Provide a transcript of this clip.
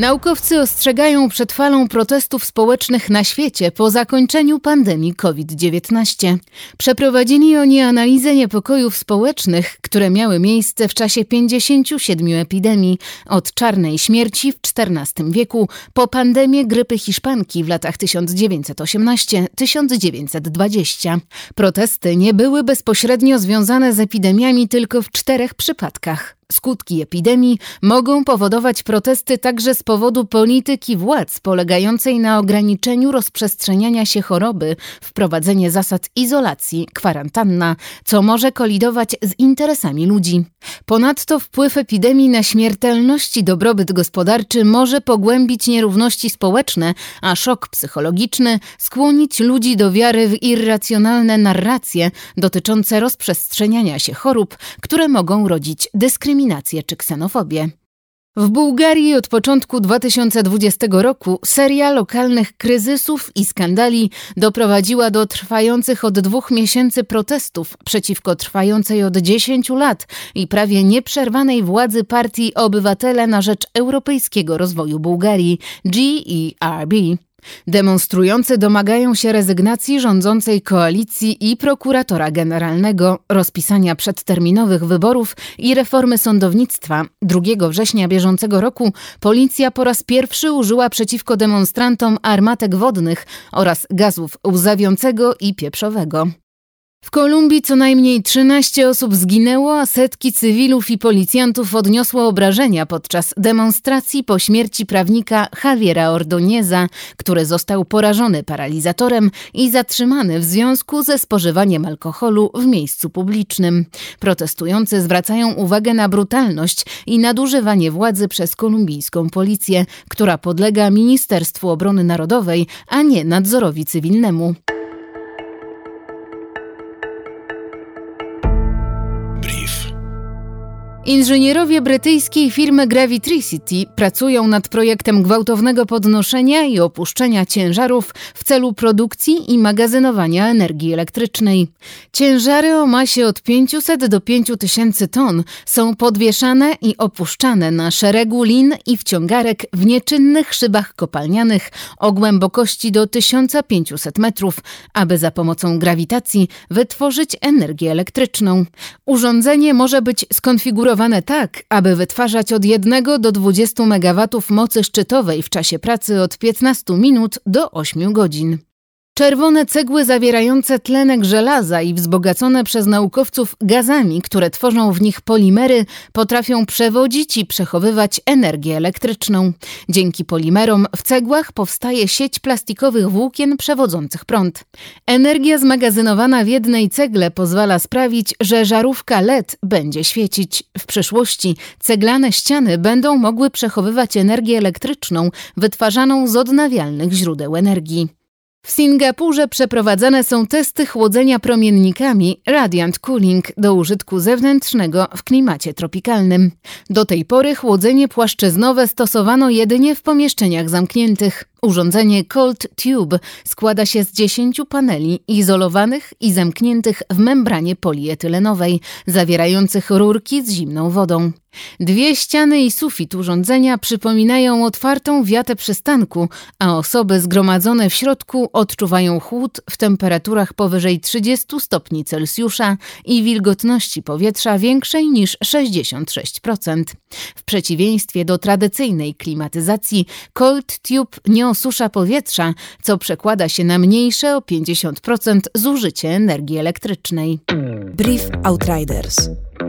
Naukowcy ostrzegają przed falą protestów społecznych na świecie po zakończeniu pandemii COVID-19. Przeprowadzili oni analizę niepokojów społecznych, które miały miejsce w czasie 57 epidemii, od czarnej śmierci w XIV wieku po pandemię grypy hiszpanki w latach 1918-1920. Protesty nie były bezpośrednio związane z epidemiami tylko w czterech przypadkach. Skutki epidemii mogą powodować protesty także z powodu polityki władz polegającej na ograniczeniu rozprzestrzeniania się choroby, wprowadzenie zasad izolacji, kwarantanna, co może kolidować z interesami ludzi. Ponadto wpływ epidemii na śmiertelność i dobrobyt gospodarczy może pogłębić nierówności społeczne, a szok psychologiczny skłonić ludzi do wiary w irracjonalne narracje dotyczące rozprzestrzeniania się chorób, które mogą rodzić dyskryminację dyskryminację czy ksenofobię. W Bułgarii od początku 2020 roku seria lokalnych kryzysów i skandali doprowadziła do trwających od dwóch miesięcy protestów przeciwko trwającej od 10 lat i prawie nieprzerwanej władzy partii Obywatele na rzecz Europejskiego Rozwoju Bułgarii GERB. Demonstrujący domagają się rezygnacji rządzącej koalicji i prokuratora generalnego, rozpisania przedterminowych wyborów i reformy sądownictwa. 2 września bieżącego roku policja po raz pierwszy użyła przeciwko demonstrantom armatek wodnych oraz gazów łzawiącego i pieprzowego. W Kolumbii co najmniej 13 osób zginęło, a setki cywilów i policjantów odniosło obrażenia podczas demonstracji po śmierci prawnika Javiera Ordonieza, który został porażony paralizatorem i zatrzymany w związku ze spożywaniem alkoholu w miejscu publicznym. Protestujący zwracają uwagę na brutalność i nadużywanie władzy przez kolumbijską policję, która podlega Ministerstwu Obrony Narodowej, a nie nadzorowi cywilnemu. Inżynierowie brytyjskiej firmy Gravitricity pracują nad projektem gwałtownego podnoszenia i opuszczenia ciężarów w celu produkcji i magazynowania energii elektrycznej. Ciężary o masie od 500 do 5000 ton są podwieszane i opuszczane na szeregu lin i wciągarek w nieczynnych szybach kopalnianych o głębokości do 1500 metrów, aby za pomocą grawitacji wytworzyć energię elektryczną. Urządzenie może być skonfigurowane tak, aby wytwarzać od 1 do 20 MW mocy szczytowej w czasie pracy od 15 minut do 8 godzin. Czerwone cegły zawierające tlenek żelaza i wzbogacone przez naukowców gazami, które tworzą w nich polimery, potrafią przewodzić i przechowywać energię elektryczną. Dzięki polimerom w cegłach powstaje sieć plastikowych włókien przewodzących prąd. Energia zmagazynowana w jednej cegle pozwala sprawić, że żarówka LED będzie świecić. W przyszłości ceglane ściany będą mogły przechowywać energię elektryczną wytwarzaną z odnawialnych źródeł energii. W Singapurze przeprowadzane są testy chłodzenia promiennikami Radiant Cooling do użytku zewnętrznego w klimacie tropikalnym. Do tej pory chłodzenie płaszczyznowe stosowano jedynie w pomieszczeniach zamkniętych. Urządzenie Cold Tube składa się z 10 paneli izolowanych i zamkniętych w membranie polietylenowej, zawierających rurki z zimną wodą. Dwie ściany i sufit urządzenia przypominają otwartą wiatę przystanku, a osoby zgromadzone w środku odczuwają chłód w temperaturach powyżej 30 stopni Celsjusza i wilgotności powietrza większej niż 66%. W przeciwieństwie do tradycyjnej klimatyzacji, Cold Tube nie osusza powietrza, co przekłada się na mniejsze o 50% zużycie energii elektrycznej. Brief Outriders.